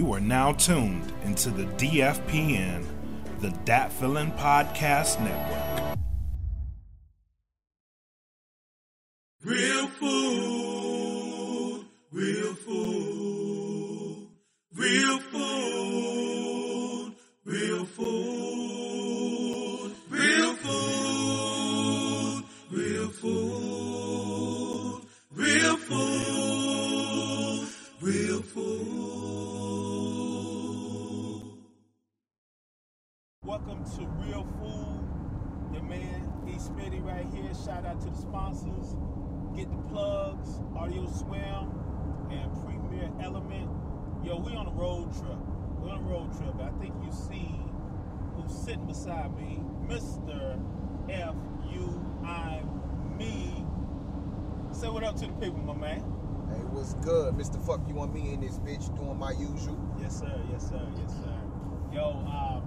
You are now tuned into the DFPN, the Dat Feeling Podcast Network. Real food, real food, real food, real food, to Real Food. The man E Smitty right here. Shout out to the sponsors. Get the plugs, Audio Swim, and Premier Element. Yo, we on a road trip. We're on a road trip. I think you see who's sitting beside me, Mr. F U I me. Say what up to the people, my man. Hey, what's good? Mr. Fuck you I'm me in this bitch doing my usual. Yes, sir. Yes, sir. Yes, sir. Yo, um,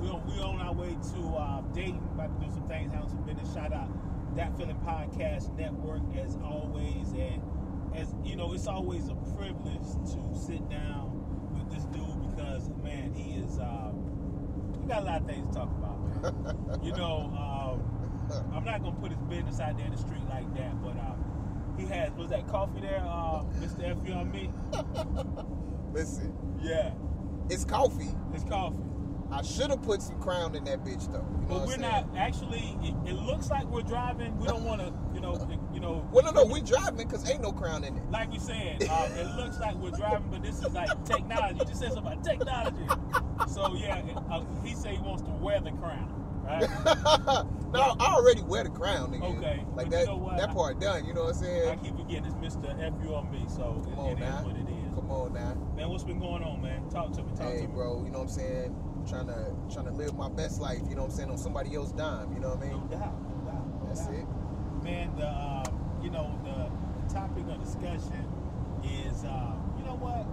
we on, we on our way to uh, Dayton. About to do some things, handle some business. Shout out that feeling podcast network as always, and as you know, it's always a privilege to sit down with this dude because man, he is. Uh, we got a lot of things to talk about, man. you know, um, I'm not gonna put his business out there in the street like that, but uh, he has. Was that coffee there, uh, Mr. F? You on me? Listen, Yeah, it's coffee. it's coffee. I should have put some crown in that bitch though. You know But we're not actually. It, it looks like we're driving. We don't want to, you know, you know. Well, no, no, we driving because ain't no crown in it. Like you said, uh, it looks like we're driving, but this is like technology. You just said something about technology. So yeah, uh, he said he wants to wear the crown, right? no, I already wear the crown, nigga. Okay, Like that, you know that part done. You know what I'm saying? I keep forgetting it's Mr. F U on me, so Come it, on it is now. what it is. Come on now. Man, what's been going on, man? Talk to me. Talk Hey, to me. bro, you know what I'm saying? Trying to trying to live my best life. You know what I'm saying? On somebody else's dime. You know what I No mean? doubt, no doubt. no That's doubt. it. man, the uh, you know the, the topic of discussion is uh, you know what?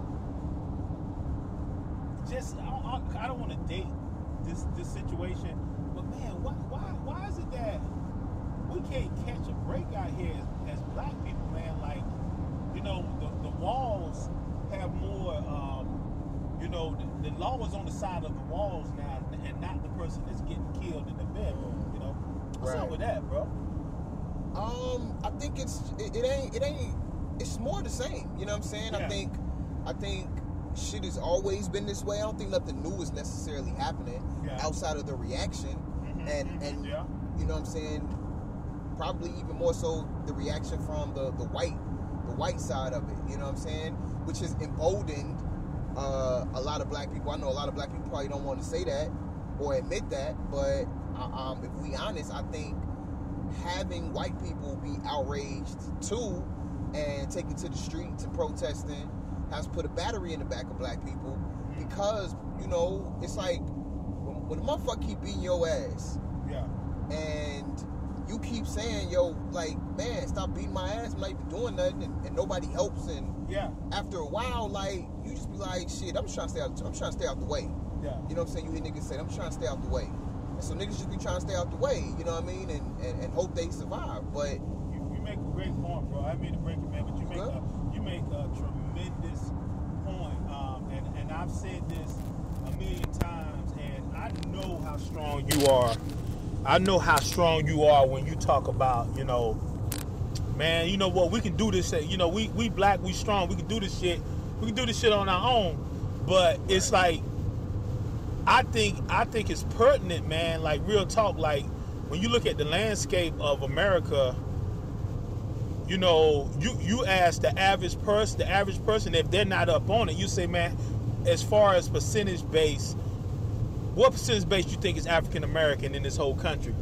Just I, I, I don't want to date this this situation, but man, why why why is it that we can't catch a break out here as, as black people, man? Like you know the the walls have more. Um, you know, the, the law is on the side of the walls now, and not the person that's getting killed in the bedroom. You know, what's up Right. with that, bro? Um, I think it's it, it ain't it ain't it's more the same. You know what I'm saying? Yeah. I think I think shit has always been this way. I don't think nothing new is necessarily happening Yeah. outside of the reaction. Mhm, And mhm, and yeah. you know what I'm saying? Probably even more so the reaction from the the white the white side of it. You know what I'm saying? Which has emboldened uh, a lot of black people. I know a lot of black people probably don't want to say that or admit that, but uh, um, if we honest, I think having white people be outraged too and taken to the streets and protesting has put a battery in the back of black people because you know it's like when, when a motherfucker keep beating your ass Yeah. and you keep saying yo like man stop beating my ass I'm not even doing nothing and, and nobody helps and Yeah. after a while like you just be like shit I'm just trying to stay out I'm trying to stay out the way Yeah. you know what I'm saying? You hear niggas say, I'm trying to stay out the way. And so niggas just be trying to stay out the way, you know what I mean? And, and, and hope they survive. But You, you make a great point, bro. I mean to break it, man, but you make a, you make a tremendous point. Um, and and I've said this a million times, and I know how strong you are. I know how strong you are when you talk about, you know, man. You know what? We can do this. shit. You know, we we black, we strong. We can do this shit. We can do this shit on our own. But it's like I think I think it's pertinent, man. Like real talk. Like when you look at the landscape of America, you know, you you ask the average person, the average person, if they're not up on it, you say, man, as far as percentage base, what percentage base do you think is African American in this whole country?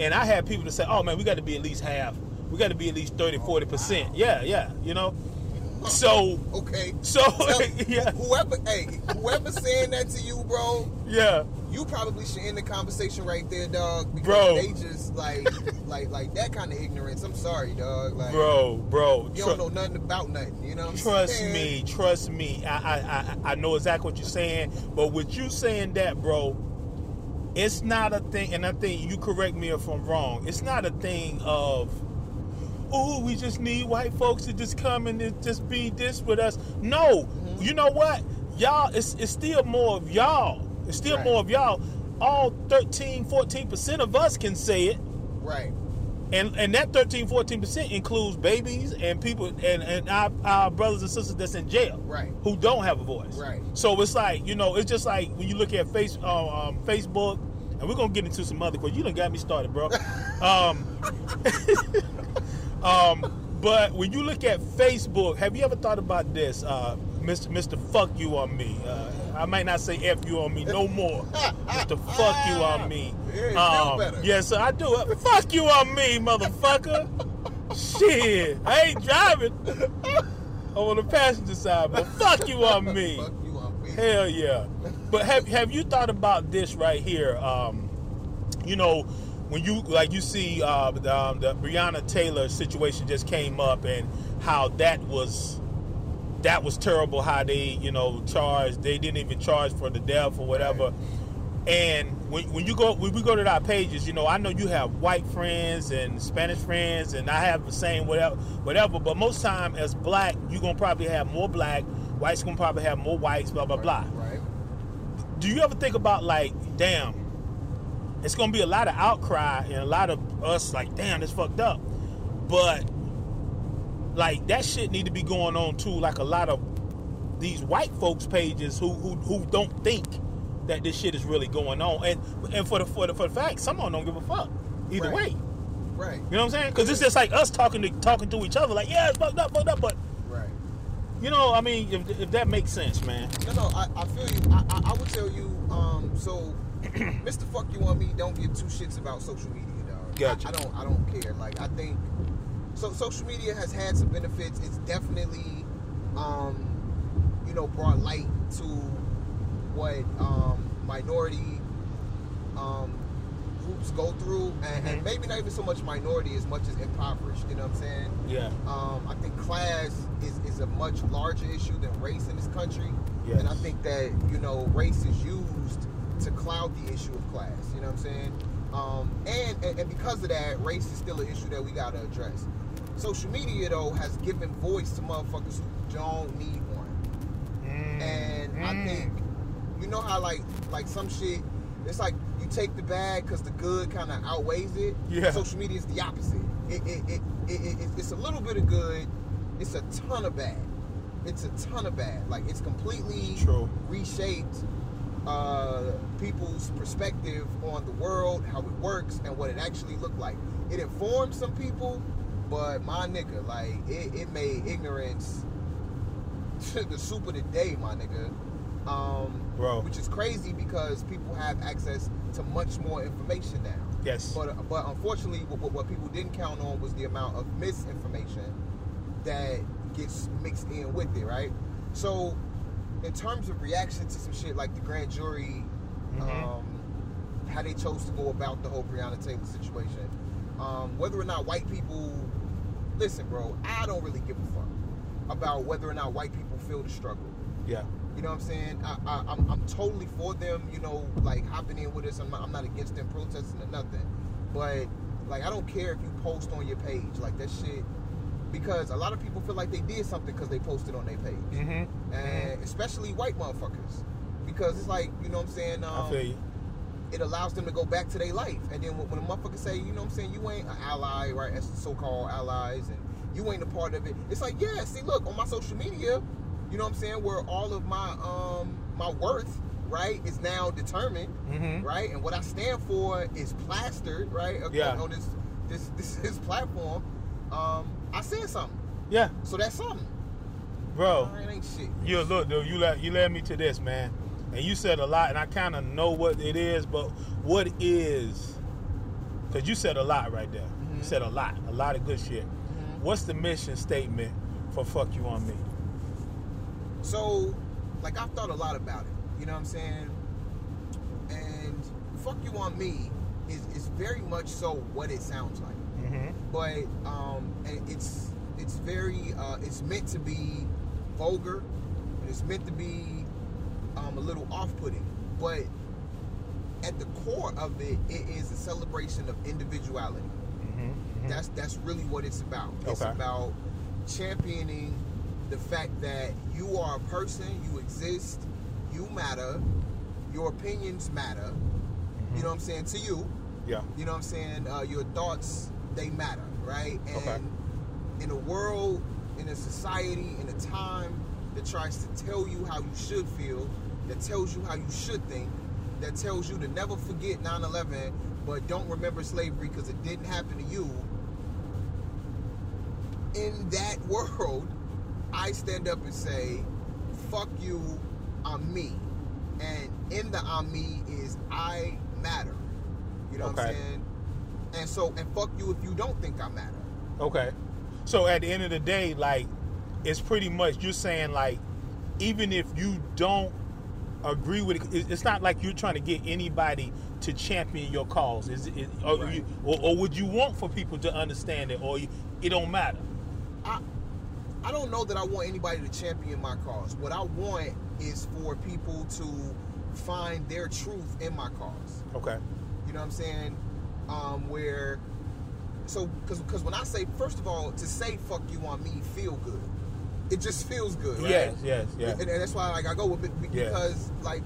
And I had people to say, oh man, we got to be at least half. We got to be at least 30, 40 percent. Oh, yeah, yeah, you know. So, okay. so yeah, Whoever hey, whoever saying that to you, bro, yeah. you probably should end the conversation right there, dog. Because Bro. they just like like like that kind of ignorance. I'm sorry, dog. Like Bro, bro, you don't know nothing about nothing. You know what I'm Trust saying? me, trust me. I, I I I know exactly what you're saying, but with you saying that, bro, it's not a thing. And I think you correct me if I'm wrong. It's not a thing of, oh, we just need white folks to just come and just be this with us. No, you know what? y'all, it's it's still more of y'all. It's still Right. more of y'all. All 13, 14% of us can say it. Right. And and that 13, 14% includes babies and people and, and our, our brothers and sisters that's in jail. Right. Who don't have a voice. Right. So it's like, you know, it's just like when you look at face uh, um, Facebook, and we're gonna get into some other questions. You done got me started, bro. um, um, but when you look at Facebook, have you ever thought about this, uh, Mr. Mr. Fuck you I'm me? Uh, I might not say F you I'm me no more. Mr. Fuck you I'm me. Yeah, Um, yes, sir, I do. Fuck you I'm me, motherfucker. Shit, I ain't driving. I'm on the passenger side, but fuck you I'm me. Fuck you I'm me. Hell yeah. But have have you thought about this right here? Um, you know, when you like you see uh, the, um, the Breonna Taylor situation just came up and how that was that was terrible. How they you know charged they didn't even charge for the death or whatever. And when, when you go when we go to our pages, you know, I know you have white friends and Spanish friends, and I have the same whatever whatever. But most time as black, you're gonna probably have more black. Whites gonna probably have more whites. Blah blah blah Right. do you ever think about like, damn, it's gonna be a lot of outcry and a lot of us like, damn, this fucked up. But like that shit need to be going on too. Like a lot of these white folks pages who who, who don't think that this shit is really going on. And and for the for the for the fact, some of them don't give a fuck either Right. way. Right. You know what I'm saying? Because it's just like us talking to talking to each other, like, yeah, it's fucked up, fucked up. But Right. you know, I mean, if, if that makes sense, man. No, no, I, I feel you. I, I, I would tell you, um, so Mr. Fuck You I'm me don't give two shits about social media, dog. Gotcha. I, I don't I don't care. Like I think so social media has had some benefits. It's definitely um, you know, brought light to what um minority um groups go through and, and Mhm. maybe not even so much minority as much as impoverished, you know what I'm saying? Yeah. Um, I think class is, is a much larger issue than race in this country. Yes. And I think that, you know, race is used to cloud the issue of class. You know what I'm saying? Um, and, and, and because of that, race is still an issue that we got to address. Social media, though, has given voice to motherfuckers who don't need one. And I Mm. think, you know how, like, like some shit, it's like you take the bad because the good kind of outweighs it. Yeah. Social media is the opposite. It, it, it, it, it, it's a little bit of good. It's a ton of bad. It's a ton of bad. Like it's completely True. reshaped uh, people's perspective on the world, how it works, and what it actually looked like. It informed some people, but my nigga, like it, it made ignorance the soup of the day, my nigga. Um, Bro. Which is crazy because people have access to much more information now. Yes. But but unfortunately, what, what- what people didn't count on was the amount of misinformation that gets mixed in with it, right? So, in terms of reaction to some shit like the grand jury, Mhm. um, how they chose to go about the whole Breonna Taylor situation, um, whether or not white people listen, bro, I don't really give a fuck about whether or not white people feel the struggle. Yeah. You know what I'm saying? I, I, I'm, I'm totally for them, you know, like hopping in with us. I'm not, I'm not against them protesting or nothing. But, like, I don't care if you post on your page. Like, that shit. Because a lot of people feel like they did something because they posted on their page. Mm-hmm. And especially white motherfuckers. Because it's like, you know what I'm saying? Um, I feel you. it allows them to go back to their life. And then when, when a motherfucker say, you know what I'm saying, you ain't an ally, right? As so-called allies, and you ain't a part of it. It's like, yeah, see, look, on my social media, you know what I'm saying, where all of my um my worth, right, is now determined, Mhm. right? And what I stand for is plastered, right? on- Yeah. On this this this, this platform. Um, I said something, Yeah, so that's something. bro. It ain't shit. You look, dude. You led you led me to this, man. And you said a lot, and I kind of know what it is, but what is? Because you said a lot right there. You Mhm. said a lot, a lot of good shit. Mhm. What's the mission statement for "fuck you I'm me"? So, like, I've thought a lot about it. You know what I'm saying? And fuck you I'm me is, is very much so what it sounds like. Mm-hmm. But um, it's it's very uh, it's meant to be vulgar. And it's meant to be um, a little off-putting. But at the core of it, it is a celebration of individuality. Mm-hmm. That's that's really what it's about. It's about championing the fact that you are a person, you exist, you matter, your opinions matter. You know what I'm saying to you. Yeah. You know what I'm saying? Uh, your thoughts, they matter, right? And Okay. in a world, in a society, in a time that tries to tell you how you should feel, that tells you how you should think, that tells you to never forget 9 11, but don't remember slavery because it didn't happen to you. In that world, I stand up and say, fuck you, I'm me. And in the I'm me is I matter. You know what I'm saying? And so, and fuck you if you don't think I matter. Okay. So at the end of the day, like, it's pretty much you're saying like, even if you don't agree with it, it- it's not like you're trying to get anybody to champion your cause. Is it, or, Right. you, or, or would you want for people to understand it, or you, it don't matter? I I don't know that I want anybody to champion my cause. What I want is for people to find their truth in my cause. Okay. You know what I'm saying? Um, where so because because when I say first of all to say fuck you I'm me feel good. It just feels good, right? Yes. Yes. Yeah. And, and that's why like I go with it be- Yeah. because like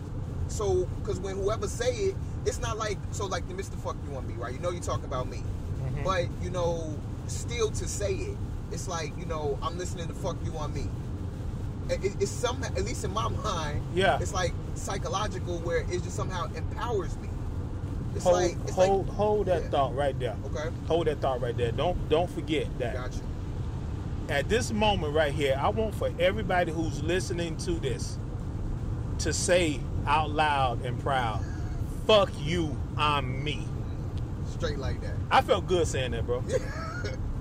so because when whoever say it, it's not like so like the Mr. Fuck you I'm me, right? You know you're talking about me, Mhm. but you know still to say it, it's like you know I'm listening to fuck you I'm me. It, it- it's some at least in my mind, Yeah. It's like psychological where it just somehow empowers me. It's hold like hold like hold that yeah. thought right there. okay, Hold that thought right there. Don't don't forget that. Gotcha. at this moment right here, I want for everybody who's listening to this to say out loud and proud, fuck you, I'm me. Straight like that. I felt good saying that, bro.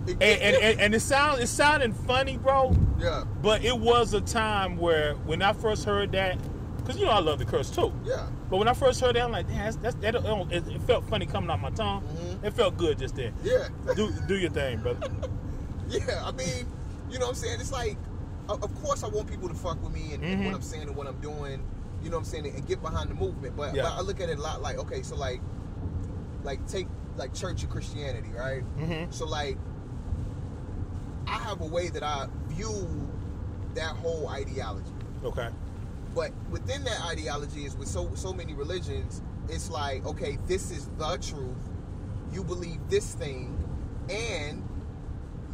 And, and, and, and it sound it sounded funny, bro. yeah, But it was a time where when I first heard that, because you know I love the curse too. yeah. But when I first heard that, I'm like, damn, that's, that's, that, it, it felt funny coming out my tongue. Mhm. It felt good just then. Yeah. Do do your thing, brother. Yeah, I mean, you know what I'm saying? It's like, of of course, I want people to fuck with me and, and Mhm. what I'm saying and what I'm doing, you know what I'm saying, and get behind the movement. But, Yeah. but I look at it a lot like, okay, so like, like take like church and Christianity, right? Mhm. So like, I have a way that I view that whole ideology. Okay. But within that ideology is with so so many religions, it's like, okay, this is the truth. You believe this thing, and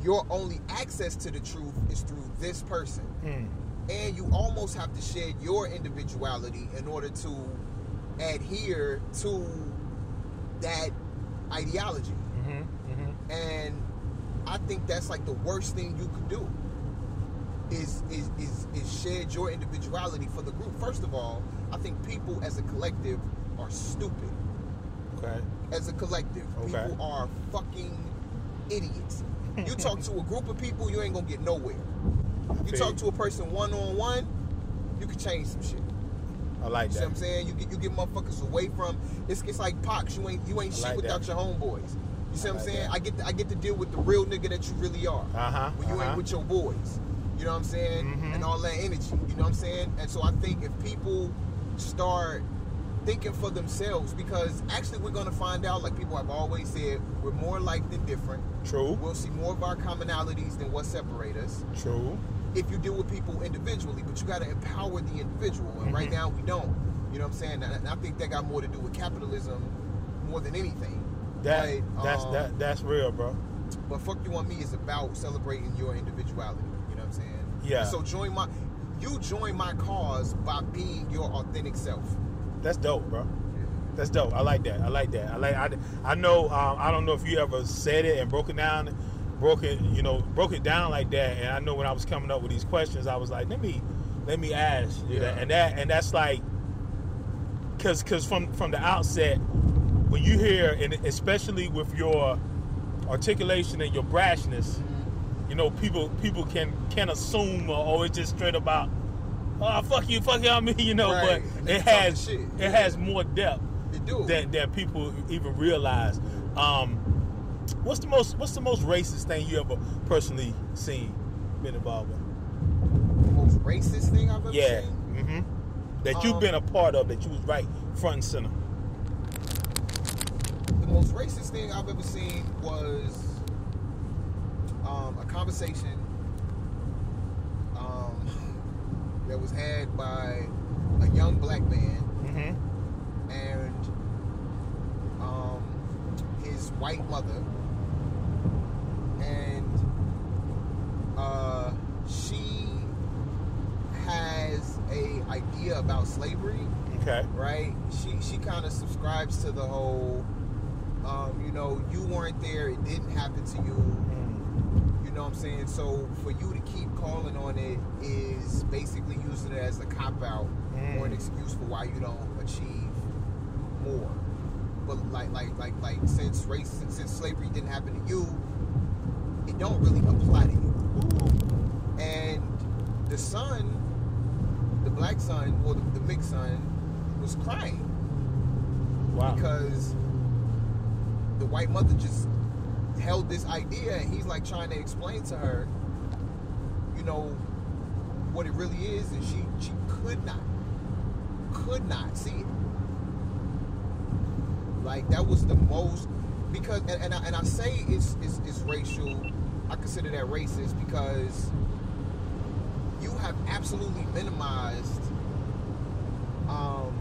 your only access to the truth is through this person. Mm. And you almost have to shed your individuality in order to adhere to that ideology. hmm hmm And I think that's like the worst thing you could do. Is, is is is shed your individuality for the group. First of all, I think people as a collective are stupid. Okay. As a collective, Okay. people are fucking idiots. You talk to a group of people, you ain't gonna get nowhere. You talk to a person one on one, you can change some shit. I like You see that. what I'm saying? You get you get motherfuckers away from it's it's like Pox, you ain't you ain't I shit like without that. your homeboys. You see I what I'm like saying? that. I get to, I get to deal with the real nigga that you really are. Uh-huh, When you uh-huh. ain't with your boys. You know what I'm saying? Mhm. And all that energy. You know what I'm saying? And so I think if people start thinking for themselves, because actually we're gonna find out, like people have always said, we're more alike than different. True. We'll see more of our commonalities than what separate us True. if you deal with people individually, but you got to empower the individual. And right Mhm. now we don't. You know what I'm saying? And and I think that got more to do with capitalism more than anything. That But, that's um, that that's real, bro. But fuck you I'm me is about celebrating your individuality. You know what I'm saying? Yeah. So join my, you join my cause by being your authentic self. That's dope, bro. That's dope. I like that. I like that. I like. I, I know. Um, I don't know if you ever said it and broke it down, broken. You know, broke it down like that. And I know when I was coming up with these questions, I was like, let me, let me ask you that. Yeah. And that, and that's like, cause, cause from from the outset, when you hear, and especially with your articulation and your brashness, you know, people people can can assume, or oh, it's just straight about, oh, fuck you, fuck you, I mean, you know, Right. But it has shit. it Yeah. has more depth that that people even realize. Um, what's the most what's the most racist thing you ever personally seen, been involved with? the most racist thing I've ever Yeah, seen. hmm that you've Um, been a part of, that you was right front and center. The most racist thing I've ever seen was um, a conversation um, that was had by a young black man Mm-hmm. and um, his white mother, and uh, she has a idea about slavery, Okay. right? She she kind of subscribes to the whole, um, you know, you weren't there, it didn't happen to you. Mm. Know what I'm saying? So for you to keep calling on it is basically using it as a cop out Mm. or an excuse for why you don't achieve more. But like like like like since race since slavery didn't happen to you, it don't really apply to you. And the son, the black son or the, the mixed son, was crying Wow. because the white mother just held this idea and he's like trying to explain to her you know what it really is and she she could not could not see it. Like that was the most because and, and, I, and I say it's, it's it's racial I consider that racist because you have absolutely minimized um,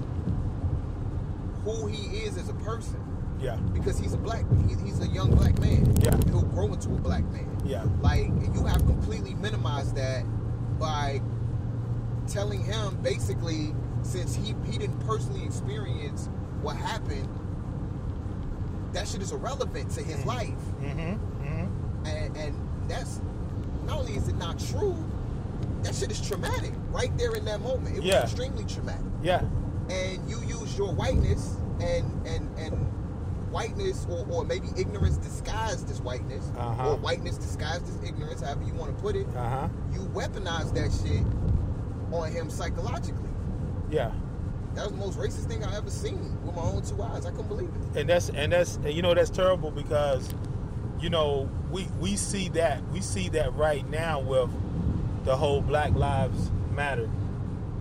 who he is as a person Yeah. because he's a black he's, he's a young black man Yeah. he'll grow into a black man Yeah. like you have completely minimized that by telling him basically since he he didn't personally experience what happened that shit is irrelevant to his life Mm-hmm. Mm-hmm. and and that's not only is it not true that shit is traumatic right there in that moment it Yeah. was extremely traumatic Yeah. and you use your whiteness and and and whiteness or, or maybe ignorance disguised as whiteness Uh-huh. or whiteness disguised as ignorance however you want to put it Uh huh. you weaponize that shit on him psychologically Yeah. that was the most racist thing i ever seen with my own two eyes i couldn't believe it and that's and that's and you know that's terrible because you know we we see that we see that right now with the whole Black Lives Matter,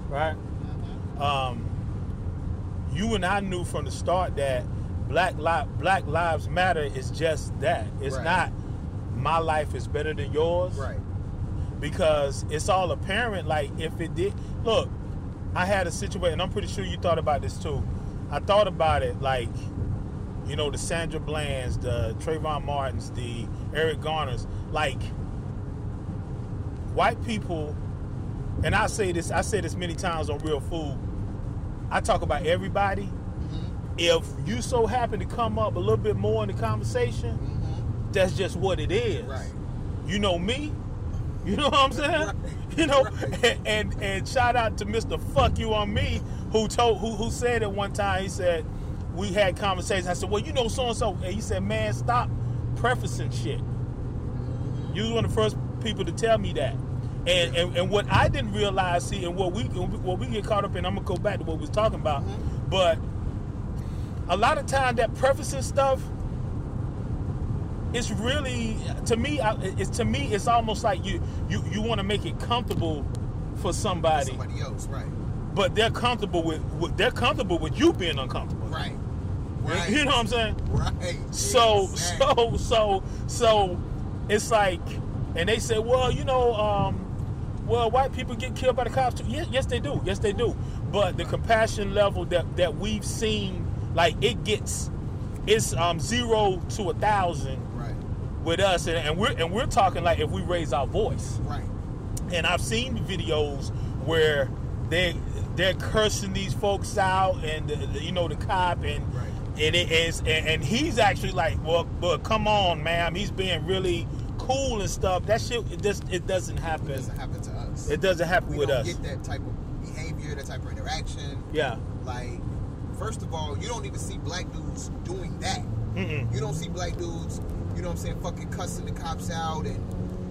right? Um, you and I knew from the start that Black Li- Black Lives Matter is just that. It's Right. not my life is better than yours, right because it's all apparent. Like if it did, look, I had a situation. I'm pretty sure you thought about this too. I thought about it like, you know, the Sandra Bland's, the Trayvon Martins, the Eric Garners. Like, white people, and I say this, I say this many times on Real Food. I talk about everybody. Mm-hmm. If you so happen to come up a little bit more in the conversation, Mm-hmm. that's just what it is. right You know me. You know what I'm saying? Right. You know, Right. and, and and shout out to Mr. Fuck You I'm me, who told who who said it one time. He said we had conversations. I said, well, you know, so and so, and he said, man, stop prefacing shit. You was one of the first people to tell me that. And, and, and what I didn't realize, see, and what we what we get caught up in, I'm gonna go back to what we was talking about, but a lot of time that prefacing stuff it's really to me it's to me it's almost like you you you want to make it comfortable for somebody. Somebody else right. But they're comfortable with, with they're comfortable with you being uncomfortable. Right. Right. you know what i'm saying? Right. So Exactly. so so so it's like and they say well you know um well white people get killed by the cops too. Yes, yes they do. Yes they do. But the compassion level that that we've seen like it gets it's um zero to a thousand right. with us and, and we're and we're talking like if we raise our voice. Right. And I've seen videos where they they're cursing these folks out and the, the- you know the cop and Right. and it is and, and he's actually like well but come on ma'am. He's being really cool and stuff. That shit it just it doesn't happen. it doesn't happen to us. It doesn't happen we with don't us. get that type of behavior that type of interaction. Yeah. Like first of all you don't even see black dudes doing that Mm-mm. you don't see black dudes you know what i'm saying fucking cussing the cops out and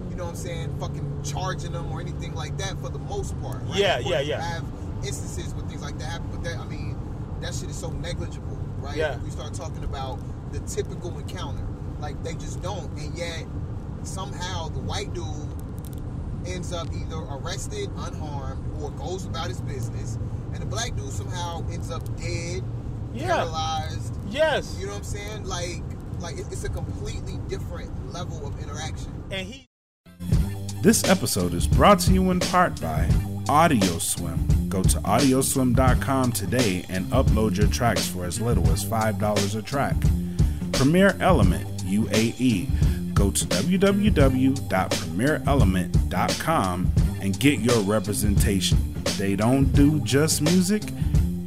you know what i'm saying fucking charging them or anything like that for the most part right? Yeah, yeah, you yeah. have instances where things like that happen but that i mean that shit is so negligible right Yeah. If we start talking about the typical encounter like they just don't and yet somehow the white dude ends up either arrested, unharmed, or goes about his business, and the black dude somehow ends up dead, Yeah. paralyzed. yes You know what I'm saying? Like, like it's a completely different level of interaction. and he This episode is brought to you in part by AudioSwim. Go to audioswim.com today and upload your tracks for as little as $5 a track. Premier Element UAE. Go to www.premierelement.com and get your representation. They don't do just music,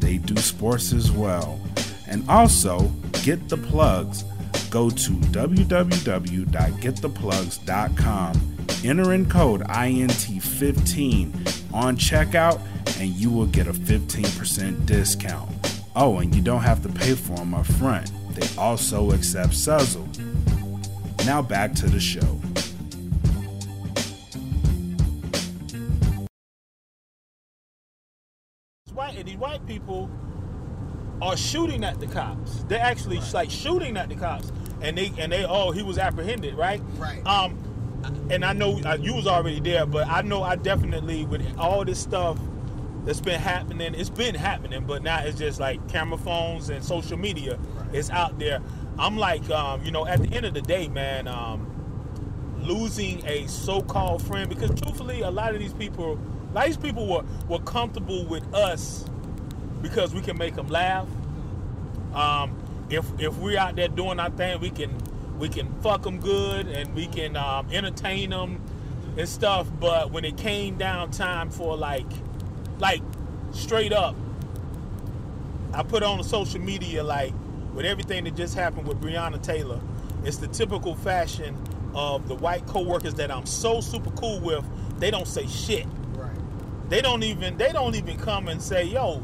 they do sports as well. And also, get the plugs. Go to www.gettheplugs.com. Enter in code INT15 on checkout, and you will get a 15% discount. Oh, and you don't have to pay for them up front. They also accept Sezzle. Now back to the show. White and these white people are shooting at the cops. They're actually like shooting at the cops, and they and they oh he was apprehended, right? Right. Um, and I know uh, you was already there, but I know I definitely with all this stuff that's been happening. It's been happening, but now it's just like camera phones and social media Right. is out there. I'm like, um, you know, at the end of the day, man, um, losing a so-called friend because truthfully, a lot of these people, these people were were comfortable with us because we can make them laugh. Um, if if we're out there doing our thing, we can we can fuck them good and we can um, entertain them and stuff. But when it came down time for like like straight up, I put on social media like with everything that just happened with Breonna Taylor. It's the typical fashion of the white coworkers that I'm so super cool with. They don't say shit. Right. They don't even they don't even come and say, "Yo,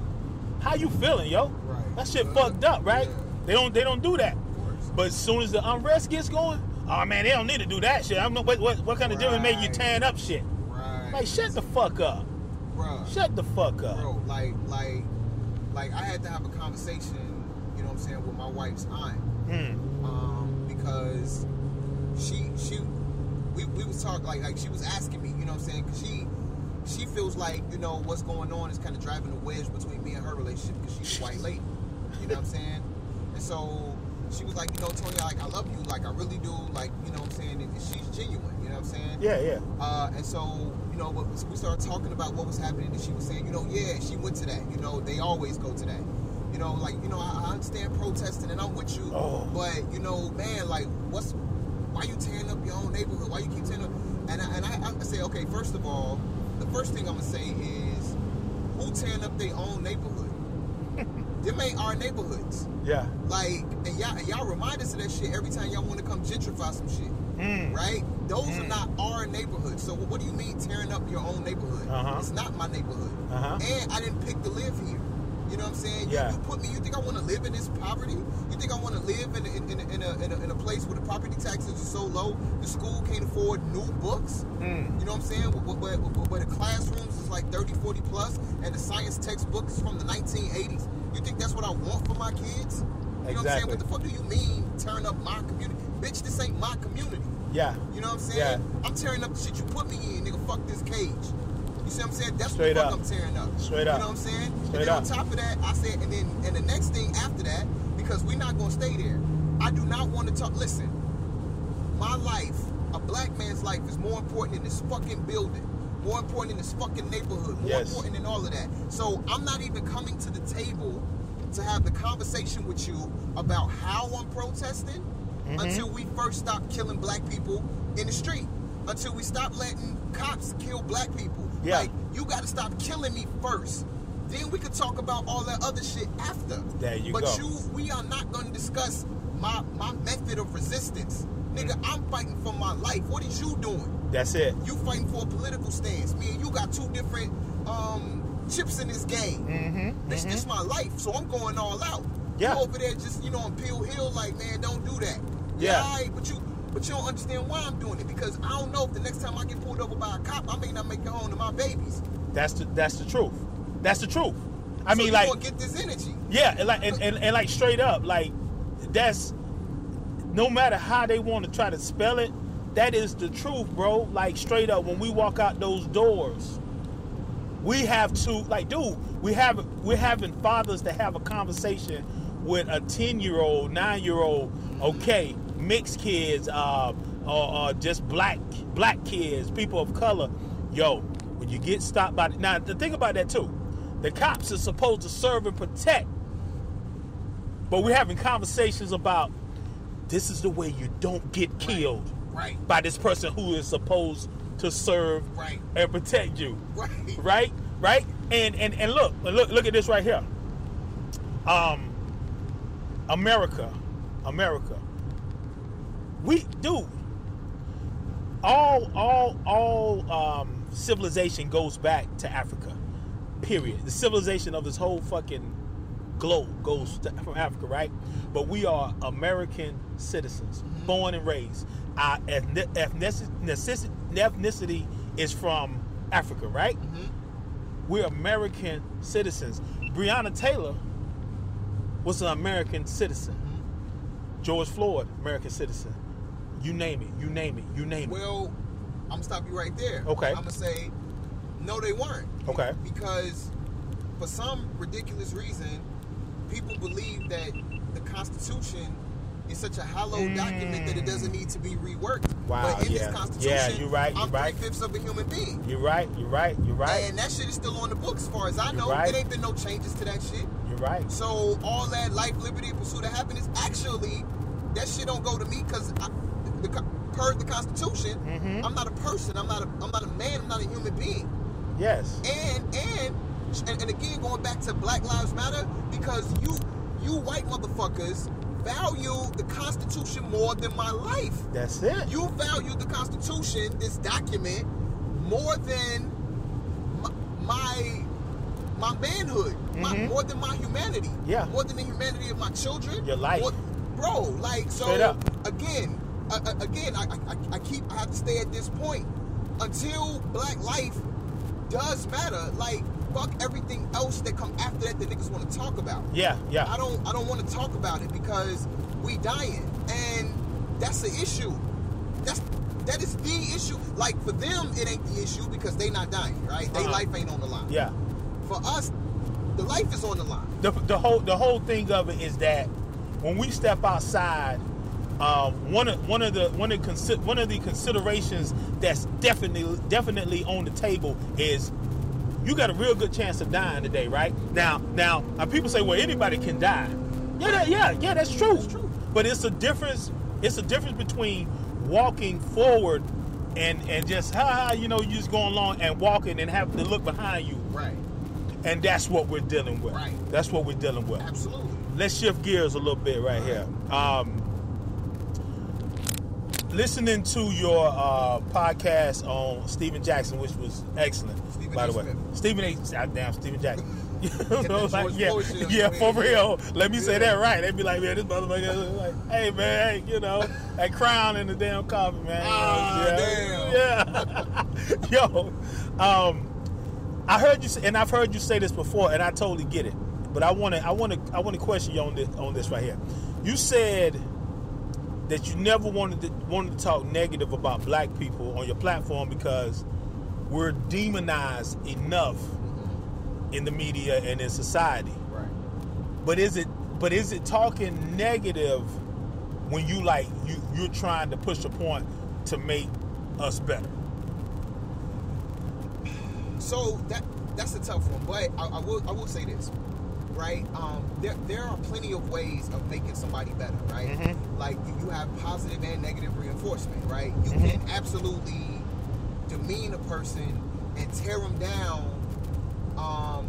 how you feeling, yo?" Right. That shit Uh, fucked up, right? yeah. They don't they don't do that. But as soon as the unrest gets going, oh man, they don't need to do that shit. I'm not, what, what what kind of difference made you Right. tearing up shit? Right. Like shut the fuck up. Bruh. Shut the fuck up. bro like like like i had to have a conversation you know what i'm saying with my wife's aunt Hmm. um because she she we, we was talking like like she was asking me you know what i'm saying because she she feels like you know what's going on is kind of driving a wedge between me and her relationship because she's a white lady you know what i'm saying and so she was like you know tony like i love you like i really do like you know what i'm saying and she's genuine you know what i'm saying Yeah, yeah. uh, and so, you know, but we started talking about what was happening, and she was saying, you know, yeah, she went to that. You know, they always go to that. You know, like, you know, I, I understand protesting, and I'm with you, Oh. but you know, man, like, what's, why you tearing up your own neighborhood? Why you keep tearing up? And I, and I, I say, okay, first of all, the first thing I'm gonna say is, who tearing up their own neighborhood? Them ain't our neighborhoods. Yeah. Like, and y'all, and y'all remind us of that shit every time y'all want to come gentrify some shit Mm. right? Those are Mm. not our neighborhoods. So what do you mean tearing up your own neighborhood? Uh-huh. It's not my neighborhood. Uh-huh. And I didn't pick to live here. You know what I'm saying? You- Yeah. You, put me. You think I want to live in this poverty? You think I want to live in a, in, in, a, in, a, in, a, in a place where the property taxes are so low, the school can't afford new books? Mm. You know what I'm saying? Where, where, where, the classrooms is like 30, 40 plus, and the science textbooks from the 1980s. You think that's what I want for my kids? You know what I'm saying? What the fuck do you mean tearing up my community? Bitch, this ain't my community. Yeah. You know what I'm saying? Yeah. I'm tearing up the shit you put me in, nigga. Fuck this cage. You see what I'm saying? That's Straight what the fuck up. I'm tearing up. Straight up. You know what I'm saying? Straight and then up. on top of that, I said, and then and the next thing after that, because we're not gonna stay there. I do not want to talk. Listen, my life, a black man's life, is more important than this fucking building. More important than this fucking neighborhood. More Yes. important than all of that. So I'm not even coming to the table to have the conversation with you about how I'm protesting Mm-hmm. until we first stop killing black people in the street. Until we stop letting cops kill black people. Yeah. Like, you gotta stop killing me first. Then we could talk about all that other shit after. There you but go. But you we are not gonna discuss my my method of resistance. Nigga, Mm. I'm fighting for my life. What is you doing? That's it. You fighting for a political stance. Me and you got two different um, chips in this game. Mm-hmm. This this my life, so I'm going all out. Yeah. You over there just, you know, on Peel Hill, like, man, don't do that. Yeah. all right, but you but you don't understand why I'm doing it because I don't know if the next time I get pulled over by a cop, I may not make it home to my babies. That's the that's the truth. That's the truth. I So mean, you like, get this energy. yeah, and like, and, and, and like straight up, like, that's no matter how they want to try to spell it, that is the truth, bro. Like straight up, when we walk out those doors, we have to like, dude, we have we're having fathers to have a conversation with a ten year old, nine year old, okay, mixed kids, uh, or, or just black black kids, people of color. Yo, When you get stopped by the, now, the thing about that too, the cops are supposed to serve and protect, but we're having conversations about this is the way you don't get killed Right. by this person who is supposed to serve Right. and protect you Right. right right and and and look look look at this right here um america america we dude all all all um civilization goes back to africa period the civilization of this whole fucking globe goes to, from africa right but we are american citizens born and raised our ethnic, ethnicity, ethnicity is from africa right we're American citizens. Breonna Taylor was an American citizen. George Floyd, American citizen. You name it, you name it, you name it. Well, I'm gonna stop you right there. Okay. I'm gonna say, no, they weren't. Okay. Because for some ridiculous reason, people believe that the Constitution is such a hallowed document that it doesn't need to be reworked. Mm. Wow, But in yeah. this Constitution, Yeah, you're right, I'm you're right. fifths of a human being. You're right, you're right, you're right, And that shit is still on the books, as far as I You're know. right. It ain't been no changes to that shit. you're right. So all that life, liberty, pursuit of happiness, actually, that shit don't go to me because the, per the Constitution, Mhm. I'm not a person. I'm not a I'm not a man. I'm not a human being. Yes. And and and, and again, going back to Black Lives Matter, because you you white motherfuckers value the Constitution more than my life. That's it. You value the Constitution, this document, more than my my, my manhood, my, Mhm. more than my humanity, Yeah. more than the humanity of my children, Your life. more- bro. Like so, again, uh, again, I, I I keep I have to stay at this point until Black life does matter. Like fuck everything else that come after that that niggas want to talk about. Yeah, yeah. I don't I don't want to talk about it because we dying and that's the issue. That's that is the issue. Like for them, it ain't the issue because they not dying, right? Their Uh-huh. life ain't on the line. Yeah. For us, the life is on the line. the, the whole the whole thing of it is that when we step outside, um, one of one of the one of consi- one of the considerations that's definitely definitely on the table is you got a real good chance of dying today, right? Now, now, uh, people say, well, anybody can die. Yeah, that, yeah, yeah, that's true. That's true. But it's a difference. It's a difference between walking forward and and just ha ha, you know, you just going along and walking and having to look behind you, Right. and that's what we're dealing with. Right. That's what we're dealing with Absolutely. let's shift gears a little bit right here. Um, listening to your uh, podcast on Stephen Jackson, which was excellent, Stephen by the way. Smith. Stephen A. ah, Damn, Stephen Jackson. You know, like, yeah, yeah, for real. Let me say that right. They'd be like, man, this motherfucker like, hey man, hey, you know, that crown in the damn coffee, man. Ah, yeah. Yeah. Yo, um, I heard you say, and I've heard you say this before, and I totally get it. But I want to, I want to, I want to question you on this, on this right here. You said that you never wanted to wanted to talk negative about black people on your platform because we're demonized enough in the media and in society. Right. But is it, but is it talking negative when you like you you're trying to push a point to make us better? So that that's a tough one, but I, I will I will say this, right? Um, there there are plenty of ways of making somebody better, right? Mhm. Like you, you have positive and negative reinforcement, right? You Mhm. can absolutely demean a person and tear them down, um,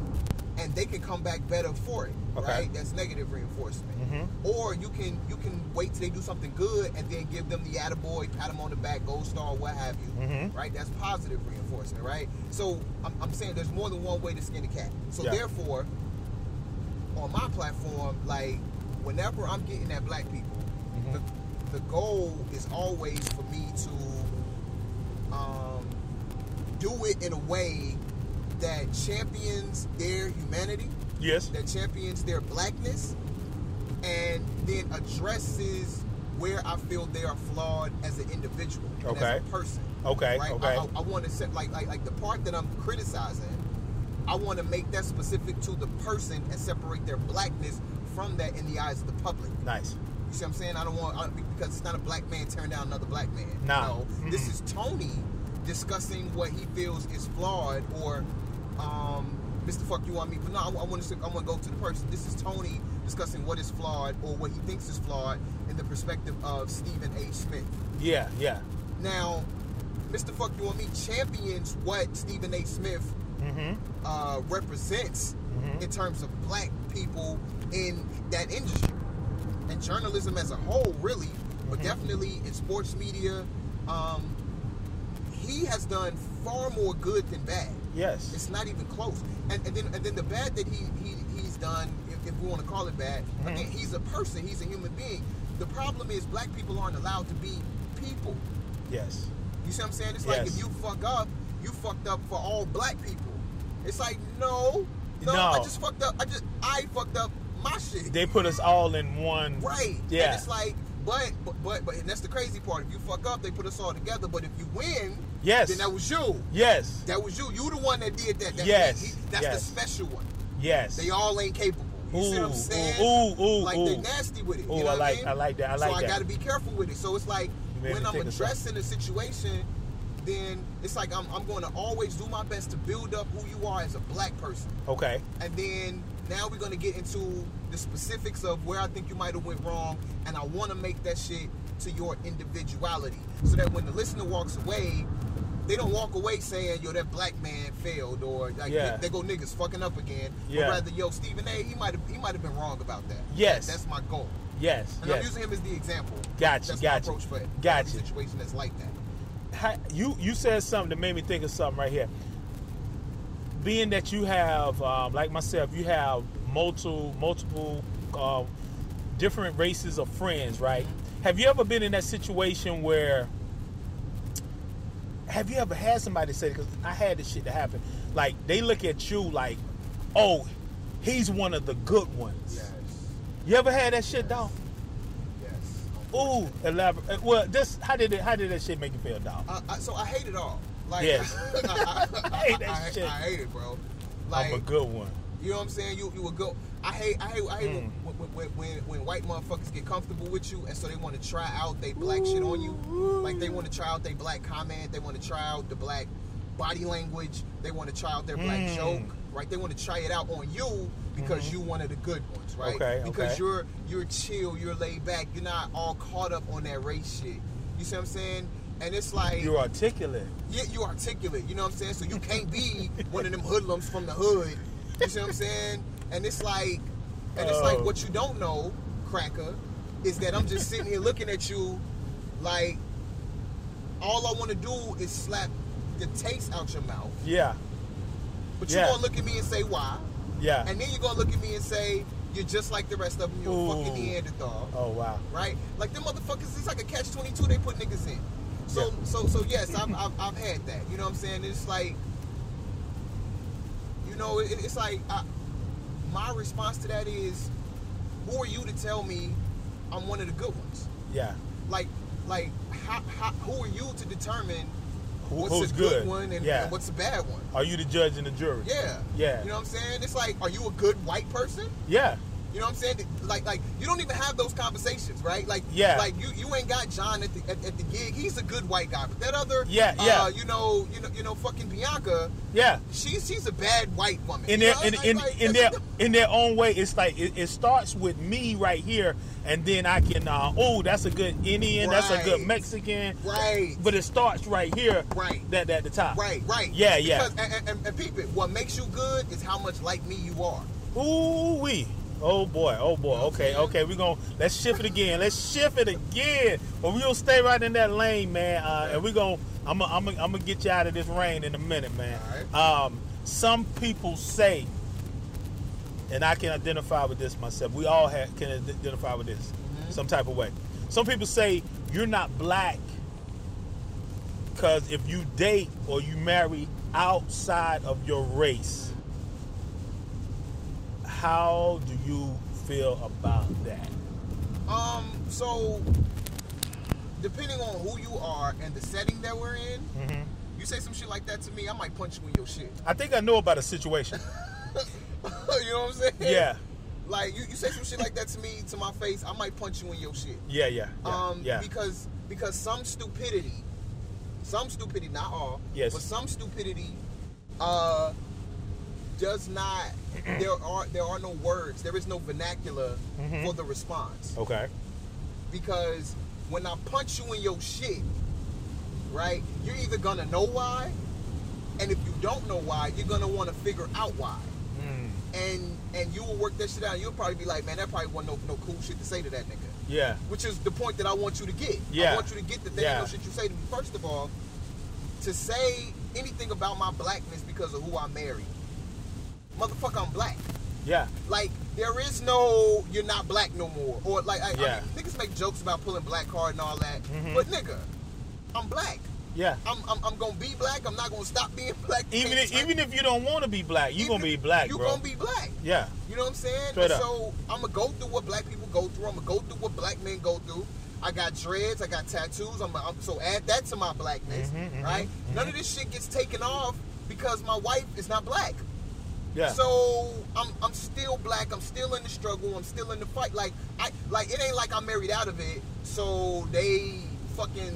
and they can come back better for it, Okay. right? That's negative reinforcement. Mm-hmm. Or you can you can wait till they do something good and then give them the attaboy, pat them on the back, gold star, what have you Mhm. right? That's positive reinforcement, right? So I'm, I'm saying there's more than one way to skin a cat. So Yeah. therefore, on my platform, like whenever I'm getting at black people, Mhm. the, the goal is always for me to um, do it in a way that champions their humanity, Yes. that champions their blackness, and then addresses where I feel they are flawed as an individual, and Okay. as a person. Okay. Right? Okay. I, I, I want to set like like like the part that I'm criticizing. I want to make that specific to the person and separate their blackness from that in the eyes of the public. nice. You see what I'm saying? I don't want I, because it's not a black man tearing down another black man. Nah. No, this Mm-mm. is Tony discussing what he feels is flawed or um, Mr. Fuck you I'm me. But no, I, I want to I want to go to the person. This is Tony discussing what is flawed or what he thinks is flawed in the perspective of Stephen A. Smith. Yeah, yeah. Now, Mr. Fuck You I'm Me champions what Stephen A. Smith Mm-hmm. uh, represents Mhm. in terms of black people in that industry and journalism as a whole, really, but Mhm. definitely in sports media. Um, he has done far more good than bad. Yes. It's not even close. And, and then and then the bad that he, he he's done, if, if we want to call it bad, Mhm. again, he's a person, he's a human being. The problem is black people aren't allowed to be people. yes. You see what I'm saying? It's like Yes. if you fuck up, you fucked up for all black people. It's like no, no, No. I just fucked up. I just I fucked up my shit. They put us all in one. right. Yeah. And it's like, but but but but and that's the crazy part. If you fuck up, they put us all together. But if you win, Yes. then that was you. Yes. That was you. You the one that did that. that Yes. he- that's Yes. the special one. Yes. They all ain't capable. You see what I'm Ooh, saying? ooh, ooh, like ooh. they nasty with it. Ooh, you know I what like- mean? I like that, I so like I got to be careful with it. So it's like when I'm addressing a situation, then it's like I'm, I'm going to always do my best to build up who you are as a black person. Okay. And then now we're going to get into the specifics of where I think you might have went wrong, and I want to make that shit to your individuality, so that when the listener walks away, they don't walk away saying, "Yo, that black man failed," or like Yeah. they, they go niggas fucking up again. Yeah. But rather, yo, Stephen A. He might have he might have been wrong about that. Yes. That- that's my goal. Yes. And I'm using him as the example. Gotcha, That's gotcha, my approach for gotcha. every situation that's like that. You you said something that made me think of something right here. Being that you have, um, like myself, you have multiple multiple uh, different races of friends, right? Have you ever been in that situation where? Have you ever had somebody say? Because I had this shit to happen. Like they look at you like, oh, he's one of the good ones. Yes. You ever had that shit, dog? Ooh, elaborate. Well, this how did it? How did that shit make you feel, dog? Uh, I, so I hate it all. Like, Yes. I, I, I hate that I- shit. I hate it, bro. Like, I'm a good one. You know what I'm saying? You you would go. I hate I hate I hate Mm. when, when, when when white motherfuckers get comfortable with you, and so they want to try out they black shit on you. Like they want to try out their black comment. They want to try out the black body language. They want to try out their black Mm. joke. Right? They want to try it out on you because you one of the good ones. Right? Mm-hmm. Okay, Because okay. you're you're chill. You're laid back. You're not all caught up on that race shit. You see what I'm saying? And it's like You're articulate. yeah, you articulate. You know what I'm saying? So you can't be one of them hoodlums from the hood. You see what I'm saying? And it's like, and it's like Oh. what you don't know, cracker, is that I'm just sitting here looking at you, like all I want to do is slap the taste out your mouth. Yeah, But Yeah. you're gonna look at me and say why, yeah. and then you're gonna look at me and say you're just like the rest of them. You're a fucking Neanderthal oh wow. right? Like them motherfuckers, it's like a catch twenty two. They put niggas in. So Yeah. so so yes, I've, I've I've had that. You know what I'm saying? It's like, you know, it, it's like I, my response to that is, who are you to tell me I'm one of the good ones? Yeah. Like like how, how who are you to determine what's who's a good, good? one and, yeah. and what's a bad one? Are you the judge and the jury? Yeah. Yeah. You know what I'm saying? It's like, are you a good white person? Yeah. You know what I'm saying? Like, like you don't even have those conversations, right? Like, Yeah. like you, you ain't got John at the at, at the gig. He's a good white guy, but that other, Yeah, uh, yeah. you know, you know, you know, fucking Bianca, Yeah. she's she's a bad white woman. In their in, it's in, like- in like- their in their own way, it's like it, it starts with me right here, and then I can uh, oh that's a good Indian, that's a good Mexican, right, but it starts right here, Right. That at the top, right, right. Yeah, yeah. And, and, and peep it. What makes you good is how much like me you are. Ooh wee. Oh boy, oh boy. Okay, okay. We're gonna let's shift it again. Let's shift it again. But we're gonna stay right in that lane, man. Uh, and we're gonna I'm gonna I'm gonna I'm gonna get you out of this rain in a minute, man. Um, some people say, and I can identify with this myself. We all have, can identify with this some type of way. Some people say you're not black because if you date or you marry outside of your race, how do you feel about that? Um, so depending on who you are and the setting that we're in, Mm-hmm. you say some shit like that to me, I might punch you in your shit. I think I know about a situation. you know what I'm saying? Yeah, Like you, you say some shit like that to me to my face, I might punch you in your shit. yeah, yeah, yeah. um, yeah. because because some stupidity, some stupidity, not all, Yes. but some stupidity uh, does not. there are there are no words. There is no vernacular Mhm. for the response Okay. because when I punch you in your shit, right? You're either gonna know why, and if you don't know why, you're gonna want to figure out why. Mm. And and you will work that shit out. You'll probably be like, man, that probably wasn't no, no cool shit to say to that nigga. Yeah. Which is the point that I want you to get. Yeah. I want you to get that there Yeah. no shit you say to me. First of all, to say anything about my blackness because of who I married, motherfucker, I'm black. Yeah. Like there is no you're not black no more, or like I, Yeah. I mean, niggas make jokes about pulling black card and all that, Mhm. but nigga, I'm black. Yeah. I'm, I'm, I'm gonna be black. I'm not gonna stop being black. Even if, even if you don't want to be black, you gonna be black, bro. You bro. gonna be black. yeah. You know what I'm saying? Straight up. so I'm gonna go through what black people go through. I'm gonna go through what black men go through. I got dreads. I got tattoos. I'm, I'm so add that to my blackness, Mhm, mhm, right? mhm. None of this shit gets taken off because my wife is not black. Yeah. So I'm I'm still black. I'm still in the struggle. I'm still in the fight. Like I like it ain't like I'm married out of it. So they fucking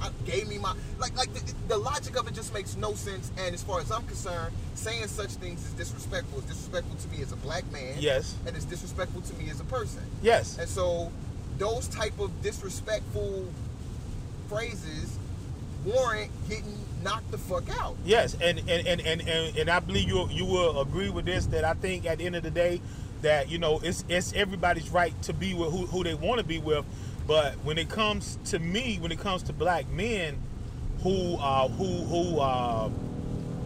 I gave me my like like the, the logic of it just makes no sense. And as far as I'm concerned, saying such things is disrespectful. It's disrespectful to me as a black man. Yes. And it's disrespectful to me as a person. yes. And so those type of disrespectful phrases warrant getting knocked the fuck out. Yes, and and, and, and, and and I believe you you will agree with this that I think at the end of the day that you know it's it's everybody's right to be with who, who they want to be with, but when it comes to me, when it comes to black men who uh who who uh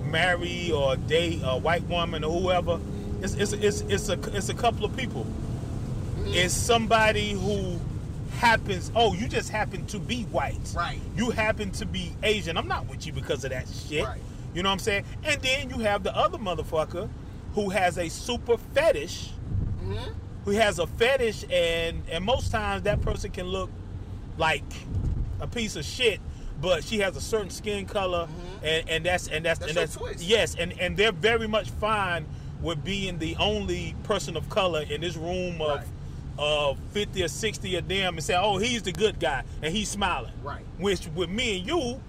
marry or date a white woman or whoever, it's it's it's it's a it's a couple of people. It's somebody who happens. Oh, you just happen to be white. Right. You happen to be Asian. I'm not with you because of that shit. Right. You know what I'm saying? And then you have the other motherfucker who has a super fetish. Mhm. Who has a fetish, and and most times that person can look like a piece of shit, but she has a certain skin color, and and that's and that's, Mm-hmm. That's and that's twist. yes, and and they're very much fine with being the only person of color in this room of Right. Of 50 or 60 of them and say, oh, he's the good guy, and he's smiling. Right. Which with me and you,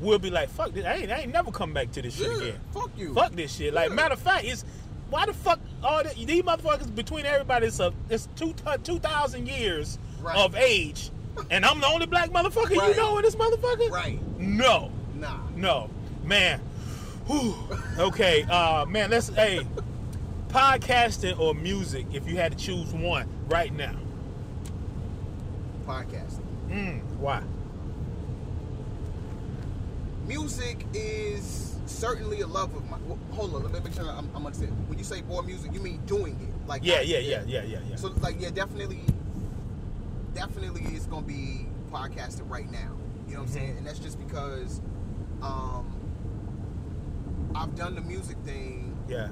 we'll be like, fuck this, I ain't, I ain't never come back to this shit Yeah, again. fuck you. Fuck this shit. Like Yeah. matter of fact, it's why the fuck all the, these motherfuckers between everybody it's a it's two two thousand years Right. of age, and I'm the only black motherfucker you know in this motherfucker. Right. No, Nah. no, man. Whew. Okay, uh, man. Let's hey, podcasting or music. If you had to choose one right now, Podcasting. mm, why? music is certainly a love of mine. Well, hold on, let me make sure I'm, I'm understanding. When you say more music, you mean doing it, like Yeah, yeah, yeah, yeah, yeah, yeah. So like, yeah, definitely, definitely, it's gonna be podcasting right now. You know what I'm Mhm. saying? And that's just because, um, I've done the music thing yeah.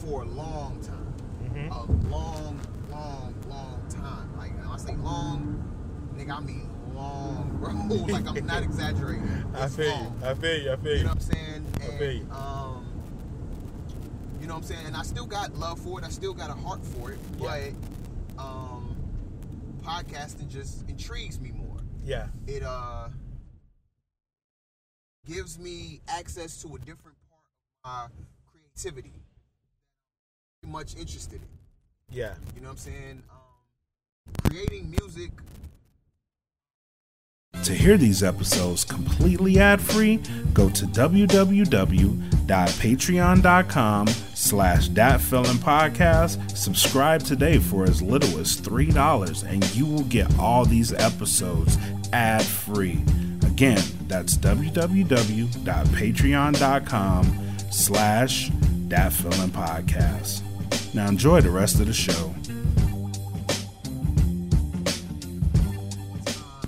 For a long time, hmm a long, long, long time. Like when I say long, nigga, I mean long, bro. like I'm not exaggerating. I feel long. you. I feel you. I feel You you. know what I'm saying? I feel you. Um, you know what I'm saying? And I still got love for it. I still got a heart for it. Yeah. But um, podcasting just intrigues me more. Yeah. It uh gives me access to a different part of my creativity. I'm much interested in. Yeah. You know what I'm saying? Um, creating music. To hear these episodes completely ad-free, go to www.patreon.com slash podcast. Subscribe today for as little as $3 and you will get all these episodes ad-free. Again, that's www.patreon.com slash podcast. Now enjoy the rest of the show.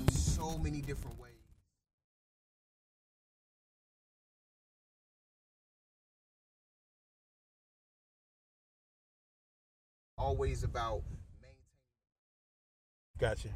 so many different ways. Always about maintaining. Gotcha.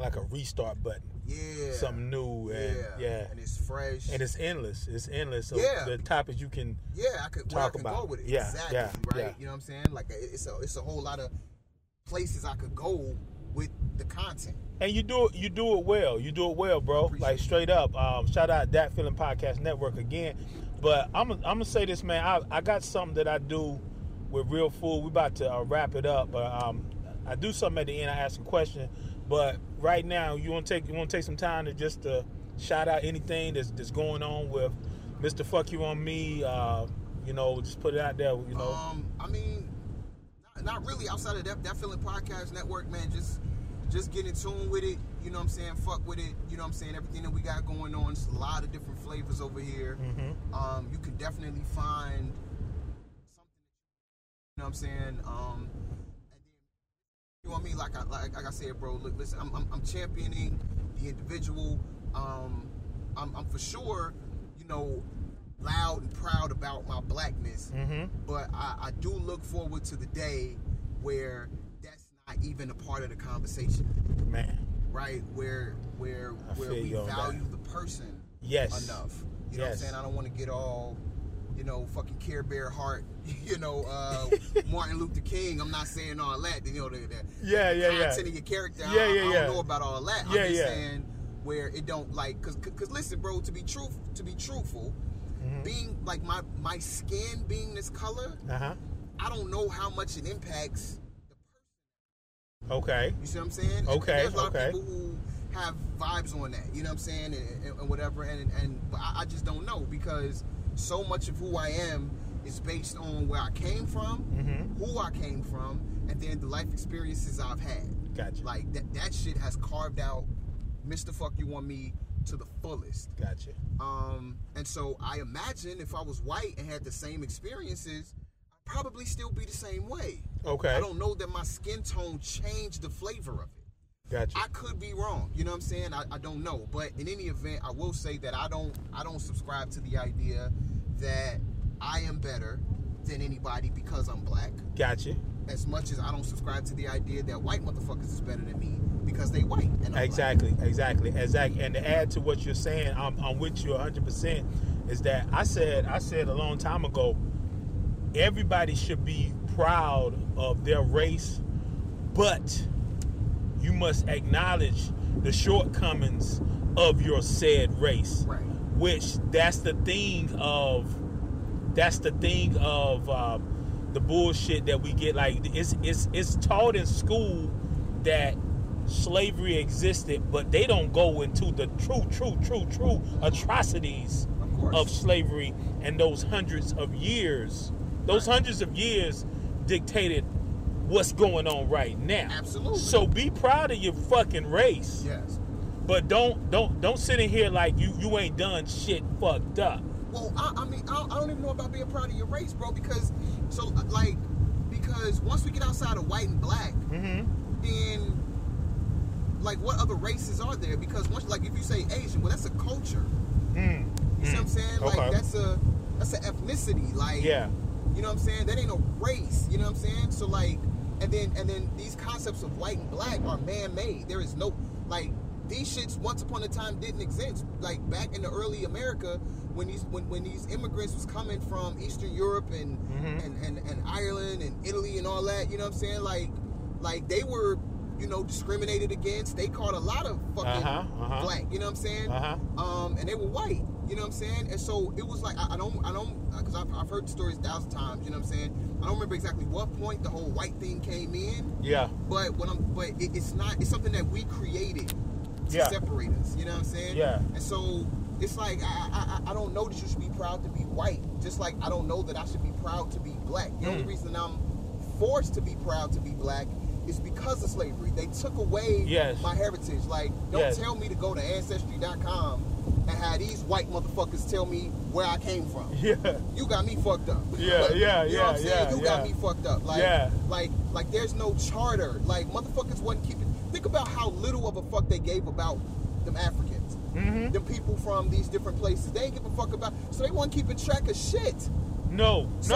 Like a restart button, Yeah. something new, and yeah. yeah, And it's fresh. and it's endless. It's endless. So Yeah. the topics you can yeah, I could where I talk could go about. with it. Yeah, exactly. yeah, right. yeah. You know what I'm saying? Like it's a it's a whole lot of places I could go with the content. And you do it, you do it well. You do it well, bro. Like straight up. Um, shout out that feeling podcast network again. But I'm I'm gonna say this, man. I, I got something that I do with Real Food. We about to uh, wrap it up, but um, I do something at the end. I ask a question, but right now you want to take you want to take some time to just to shout out anything that's that's going on with Mr. Fuck You I'm Me. Uh, you know, just put it out there. You know, Um, I mean, not, not really outside of that, that feeling podcast network, man. Just just get in tune with it. You know what I'm saying? Fuck with it. You know what I'm saying? Everything that we got going on. It's a lot of different flavors over here. Mhm. Um, you can definitely find something. You know what I'm saying? Um, you know what I mean? Like I like, like I said, bro. Look, listen. I'm, I'm, I'm championing the individual. Um, I'm, I'm for sure, you know, loud and proud about my blackness Mhm. but I, I do look forward to the day where that's not even a part of the conversation, man. right? Where where I where we value the person Yes. enough. You know what I'm saying? I don't want to get all, you know, fucking Care Bear heart, you know, uh, Martin Luther King. I'm not saying all that, you know, the, the Yeah, yeah, yeah. content of your character. I- Yeah, I, yeah, I, don't know about all that. Yeah, I'm just yeah. saying where it don't like, cause, cause, listen, bro, to be truth, to be truthful, Mm-hmm. being like my my skin being this color, Uh huh. I don't know how much it impacts the person. Okay. You see what I'm saying? Okay, there's a lot okay. of people who have vibes on that. You know what I'm saying? And, and, and whatever. And and but I, I just don't know because so much of who I am is based on where I came from, Mhm. who I came from, and then the life experiences I've had. Gotcha. Like that that shit has carved out Mr. Fuck You I'm me to the fullest. Gotcha. Um, and so I imagine if I was white and had the same experiences, I'd probably still be the same way. Okay. I don't know that my skin tone changed the flavor of it. Gotcha. I could be wrong. You know what I'm saying? I, I don't know. But in any event, I will say that I don't I don't subscribe to the idea that I am better than anybody because I'm black. Gotcha. As much as I don't subscribe to the idea that white motherfuckers is better than me because they white and I'm black. Exactly, exactly, exactly. And to add to what you're saying, I'm, I'm with you 100. percent Is that I said I said a long time ago, everybody should be proud of their race, but you must acknowledge the shortcomings of your said race. Right. Which that's the thing of that's the thing of uh, the bullshit that we get. Like it's it's it's taught in school that slavery existed, but they don't go into the true, true, true, true atrocities Of of slavery and those hundreds of years. Those Right. hundreds of years dictated what's going on right now. Absolutely. So be proud of your fucking race. Yes. But don't don't don't sit in here like you you ain't done shit fucked up. Well, I, I mean, I don't, I don't even know about being proud of your race, bro. Because so like, because once we get outside of white and black, Mm-hmm. then like, what other races are there? Because once, like, if you say Asian, well, that's a culture. Mm. You see what I'm saying? Like, Okay. that's a that's an ethnicity. Like, Yeah. you know what I'm saying? That ain't a race. You know what I'm saying? So like, and then and then these concepts of white and black are man-made. There is no like these shits once upon a time didn't exist. Like back in the early America, when these when, when these immigrants was coming from Eastern Europe and, Mhm. and and and Ireland and Italy and all that. You know what I'm saying? Like like they were. You know, discriminated against. They called a lot of fucking Uh-huh, uh-huh. black. You know what I'm saying? Uh-huh. um, and they were white. You know what I'm saying? And so it was like I, I don't, I don't, because I've, I've heard the stories a thousand times. You know what I'm saying? I don't remember exactly what point the whole white thing came in, Yeah. but when I'm, but it, it's not. It's something that we created to Yeah. separate us. You know what I'm saying? Yeah. And so it's like I, I, I- don't know that you should be proud to be white, just like I don't know that I should be proud to be black. The only Mm. reason I'm forced to be proud to be black is because of slavery. They took away Yes. my heritage. Like, don't Yes. tell me to go to ancestry.com and have these white motherfuckers tell me where I came from. Yeah. You got me fucked up. Yeah, yeah, you know what I'm yeah, saying? yeah, You got yeah. me fucked up. Like, Yeah. like, like, there's no charter. Like, motherfuckers wasn't keeping. Think about how little of a fuck they gave about them Africans, Mm-hmm. them people from these different places. They ain't give a fuck about. So they weren't keeping track of shit. No. So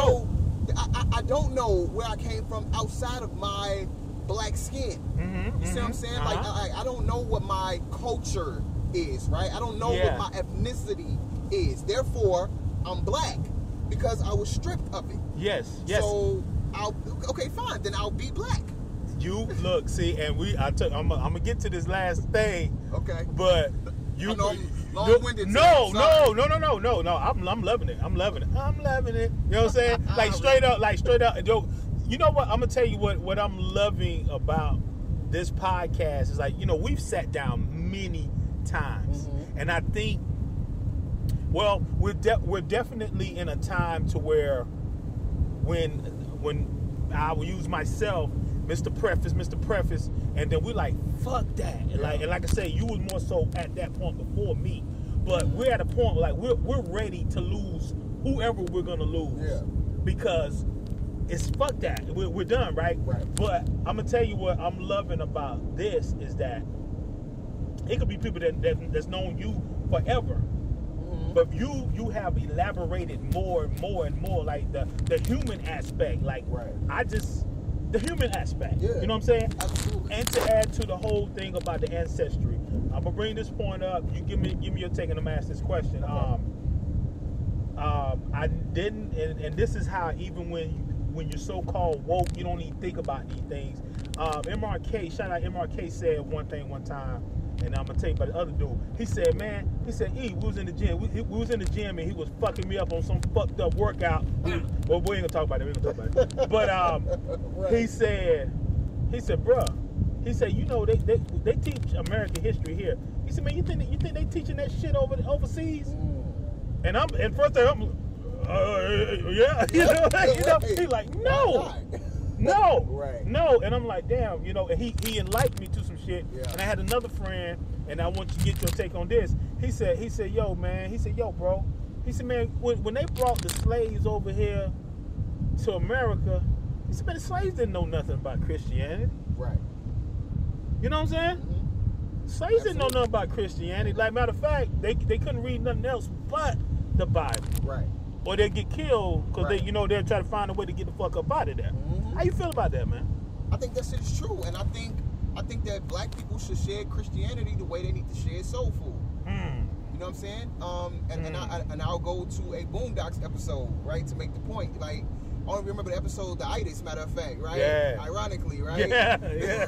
no. I, I, I don't know where I came from outside of my black skin. Mhm, You see what I'm mhm, saying? Like, uh-huh. I, I don't know what my culture is, right? I don't know Yeah. what my ethnicity is. Therefore, I'm black because I was stripped of it. yes, yes. So, I'll okay, fine. Then I'll be black. you look, see, and we. I took. I'm. I'm gonna get to this last thing, Okay. but you. I know I'm long-winded, no, no, no, no, no, no, no. I'm. I'm loving it. I'm loving it. I'm loving it. You know what I'm saying? Like straight up. Like straight up. Yo, you know what? I'm gonna tell you what. What I'm loving about this podcast is like you know we've sat down many times, Mhm. and I think. Well, we're de- we're definitely in a time to where when when I will use myself, Mr. Preface, Mr. Preface, and then we're like, fuck that. And like and like I say, you was more so at that point before me. But we're at a point like we're we're ready to lose whoever we're gonna lose. Yeah. Because it's fuck that. We're, we're done, right? Right. But I'm gonna tell you what I'm loving about this is that it could be people that, that that's known you forever. Mhm. But you you have elaborated more and more and more, like the the human aspect. Like Right. I just the human aspect. Yeah. You know what I'm saying? Absolutely. And to add to the whole thing about the ancestry, I'm gonna bring this point up. You give me give me your take, and I'm ask this question. Um, um, I didn't, and, and this is how even when you, when you're so-called woke, you don't even think about these things. Um, MRK, shout out MRK said one thing one time, and I'm gonna tell you about the other dude. He said, man, he said, E, we was in the gym, we, we was in the gym, and he was fucking me up on some fucked up workout. We- well, we ain't gonna talk about it. We ain't gonna talk about it. But um, Right. he said, he said, bruh, he said, you know, they, they they teach American history here. He said, man, you think you think they teaching that shit over overseas? Mm. And I'm and first thing I'm, uh, yeah, you know, you know, he like no? No, Right. no, and I'm like, damn, you know, and he he enlightened me to some shit. Yeah. And I had another friend, and I want you to get your take on this. He said, he said, yo, man, he said, yo, bro, he said, man, when when they brought the slaves over here to America, he said, man, the slaves didn't know nothing about Christianity. Right. You know what I'm saying? Mhm. Slaves didn't know nothing about Christianity. Like matter of fact, they they couldn't read nothing else but the Bible, Right. Or they get killed because Right. they, you know, they're trying to find a way to get the fuck up out of there. Mhm. How you feel about that, man? I think that shit is true, and I think I think that black people should share Christianity the way they need to share soul food. Hmm. You know what I'm saying? Um, and, and, Mm. I, and I'll go to a Boondocks episode, right, to make the point. Like, I don't remember the episode, the itis, matter of fact, right? Yeah. Ironically, right? Yeah, yeah.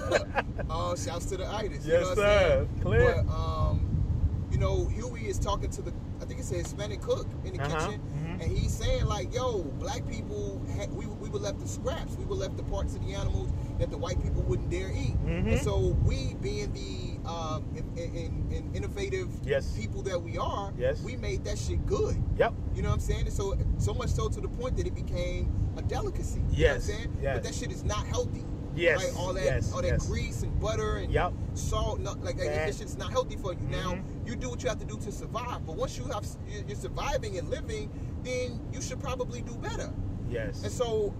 uh, shouts to the itis. you Yes, know what sir. I'm saying? Clear. But, um, you know, Huey is talking to the, I think it's a Hispanic cook in the Uh-huh, kitchen. And he's saying like, "Yo, black people, had, we we were left the scraps. We were left the parts of the animals that the white people wouldn't dare eat. Mhm. And so we, being the um, in, in, in innovative Yes. people that we are, Yes. we made that shit good. Yep. You know what I'm saying? And so so much so to the point that it became a delicacy. You Yes, know what I'm saying? yes. But that shit is not healthy. Yes, Right? All that yes, all that yes. grease and butter and Yep. salt, not, like that, that shit's not healthy for you. Now Mhm. you do what you have to do to survive. But once you have you're surviving and living, then you should probably do better. Yes. And so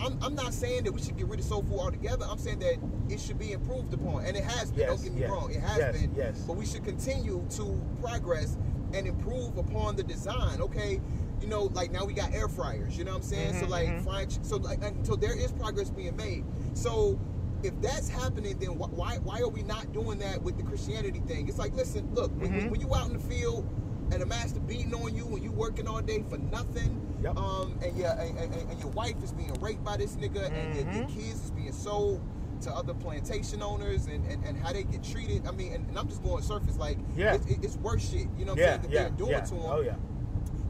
I'm, I'm not saying that we should get rid of soul food altogether. I'm saying that it should be improved upon. And it has been. Yes, Don't get me yes, wrong. It has yes, been. yes. But we should continue to progress and improve upon the design. Okay. You know, like now we got air fryers. You know what I'm saying? so Mhm, like mhm. frying. So like, so there is progress being made. So if that's happening, then why why are we not doing that with the Christianity thing? It's like, listen, look, when, Mhm. when you out in the field and a master beating on you when you working all day for nothing, Yep. um, and your and, and, and your wife is being raped by this nigga, and your, your Mhm. kids is being sold to other plantation owners, and, and, and how they get treated. I mean, and, and I'm just going surface like, Yeah. it, it- it's worse shit. You know what yeah. I'm saying? That Yeah. they're doing Yeah. to them Oh yeah.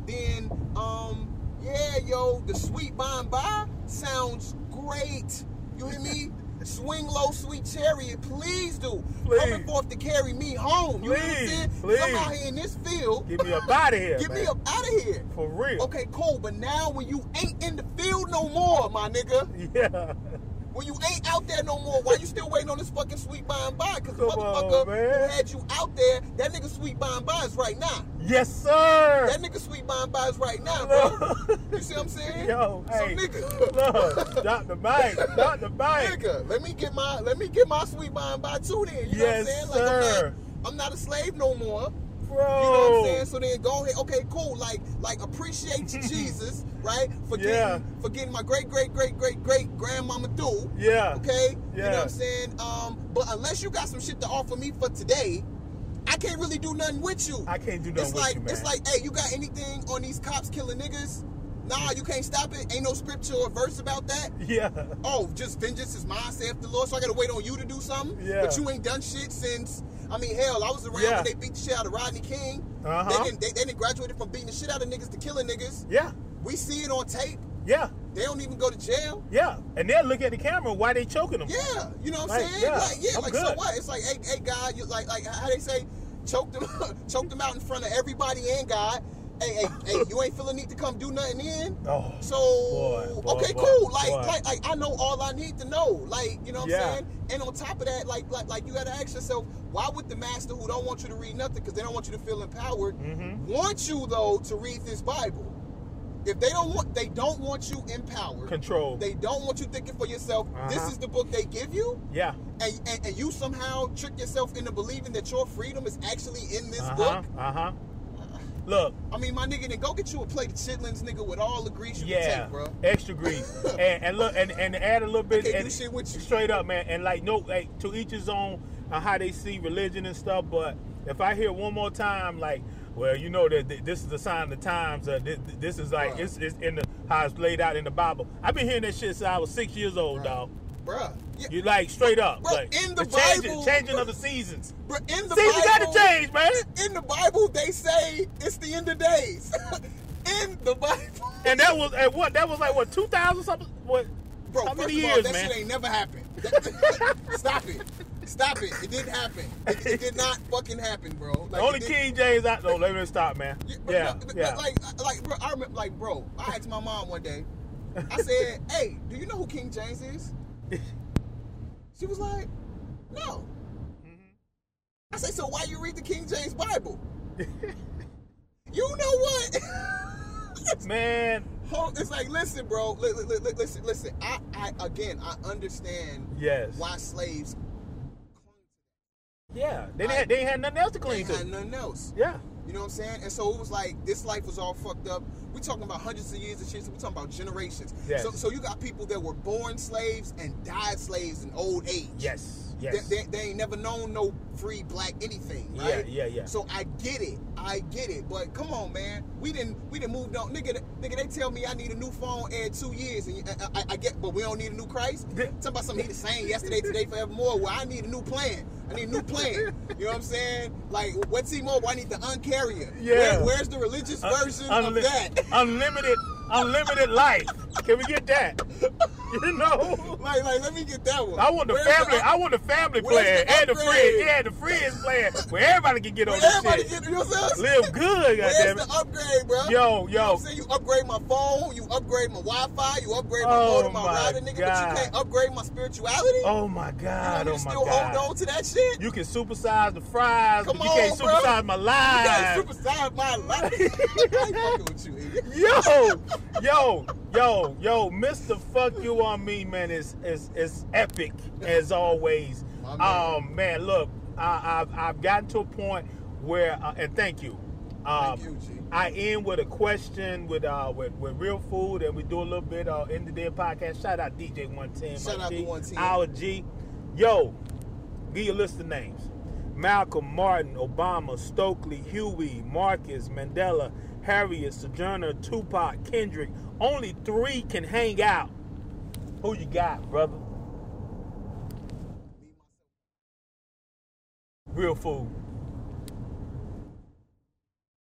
then um yeah yo the sweet by and by sounds great you hear me swing low sweet chariot please do Please. coming forth to carry me home you know what i'm Please, please. i'm out here in this field Get me up out of here. get me man. up out of here For real. okay cool but now when you ain't in the field no more my nigga Yeah. When you ain't out there no more, why you still waiting on this fucking sweet by and by? Because the on, motherfucker man. who had you out there, that nigga sweet by and by is right now. Yes, sir. That nigga sweet by and by is right now, bro. You see what I'm saying? Yo, so hey, nigga, look, drop the mic, drop the mic. nigga, let me get my let me get my sweet by and by too. Then you know Yes, what I'm saying? Like sir. I'm not, I'm not a slave no more. Bro. You know what I'm saying? So then go ahead. Okay, cool. Like, like appreciate Jesus, right? For getting, Yeah. for getting my great, great, great, great, great grandmama through. Yeah. Okay. Yeah. You know what I'm saying? Um, but unless you got some shit to offer me for today, I can't really do nothing with you. I can't do nothing it's with like you, man. it's like, hey, you got anything on these cops killing niggas? Nah, you can't stop it. Ain't no scripture or verse about that. Yeah. Oh, just vengeance is mine, saith the Lord. So I gotta wait on you to do something. Yeah. But you ain't done shit since. I mean, hell, I was around Yeah. when they beat the shit out of Rodney King. Uh-huh. They didn't. They, they didn't graduated from beating the shit out of niggas to killing niggas. Yeah. We see it on tape. Yeah. They don't even go to jail. Yeah. And they'll look at the camera why they choking them. Yeah, you know what I'm Like, saying? yeah, like, yeah, I'm like so what? It's like, hey, hey, God, you like, like how they say, choke them, choke them out in front of everybody and God. Hey, hey, hey, you ain't feeling need to come do nothing in. Oh. So Boy, boy, okay, boy, cool. Like, like, like I know all I need to know. Like, you know what Yeah. I'm saying? And on top of that, like, like, like you gotta ask yourself, why would the master who don't want you to read nothing because they don't want you to feel empowered, Mhm. want you though to read this Bible? If they don't want, they don't want you empowered. Control. They don't want you thinking for yourself. This Uh-huh. is the book they give you yeah. and, and, and you somehow trick yourself into believing that your freedom is actually in this Uh-huh. book. Uh-huh. Look, I mean, my nigga, then go get you a plate of chitlins, nigga, with all the grease you yeah, can take, bro. extra grease, and, and look, and, and add a little bit, and shit with you. straight up, man, and like no, like to each his own on how they see religion and stuff. But if I hear one more time, like, well, you know that this is a sign of the times. Uh, this, this is like Right. it's, it's in the how it's laid out in the Bible. I've been hearing that shit since I was six years old, Right. dog. Bruh. Yeah, You like straight up, Bro, like in the changing, Bible- changing of the seasons. But in the Seasons got Bible, to change, man. in the Bible, they say it's the end of days. in the Bible. And that was at what? That was like what two thousand something? What? Bro, how many of all, that man? shit ain't never happened. Stop it. Stop it. It didn't happen. It, it did not fucking happen, bro. Like, The only King James out. No, let me stop, man. Yeah, but, Yeah, but yeah. like, like, bro, I remember, like, bro, I asked my mom one day. I said, "Hey, do you know who King James is?" She was like, "No." Mm-hmm. I said, "So why you read the King James Bible?" you know what? Man, it's like, listen, bro. Li- li- li- li- listen, listen. I, I, again, I understand yes. why slaves Yeah, they didn't, they had nothing else to they cling had nothing else. Yeah, You know what I'm saying? And so it was like this life was all fucked up. We talking about hundreds of years of shit. So we talking about generations. Yes. So, so you got people that were born slaves and died slaves in old age. yes, They, yes. they, they ain't never known no free black anything, Yeah, right? yeah, yeah. So I get it, I get it, but come on, man, we didn't, we didn't move on, nigga. Nigga, they tell me I need a new phone every two years, and I, I, I get, but we don't need a new Christ. Yeah. Talking about something he the same yesterday, today, forevermore. Well, I need a new plan. I need a new plan. you know what I'm saying? Like, what's T-Mobile? I need the uncarrier. Yeah. Where, where's the religious version of unli- that? unlimited, unlimited life. Can we get that? You know, like, like, let me get that one. I want the Where's family. un- I want the family plan the and the friends. Yeah, the friends plan where everybody can get on where this everybody shit. get, you know what I'm? Live good, goddamn the it. upgrade, bro? Yo, You know yo. I'm saying? You upgrade my phone, you upgrade my Wi-Fi, you upgrade my Oh, modem, my, my router, nigga, but you can't upgrade my spirituality? Oh my you God! me Oh to my still God! hold on to that shit? You can supersize the fries, Come but you can't on, bro. supersize my You life. can't supersize my life. I ain't fucking with you, yo, yo, yo, yo, Mr. Fuck You I'm Me, man, is is is epic as always. Um, man, look, I, I've I've gotten to a point where, uh, and thank you. Um, Thank you, G. I end with a question with uh with, with real food, and we do a little bit uh in the day podcast. Shout out DJ One Ten, Shout out to 110. Our G, yo, give you a list of names. Malcolm, Martin, Obama, Stokely, Huey, Marcus, Mandela, Harriet, Sojourner, Tupac, Kendrick. Only three can hang out. Who you got, brother? Real food.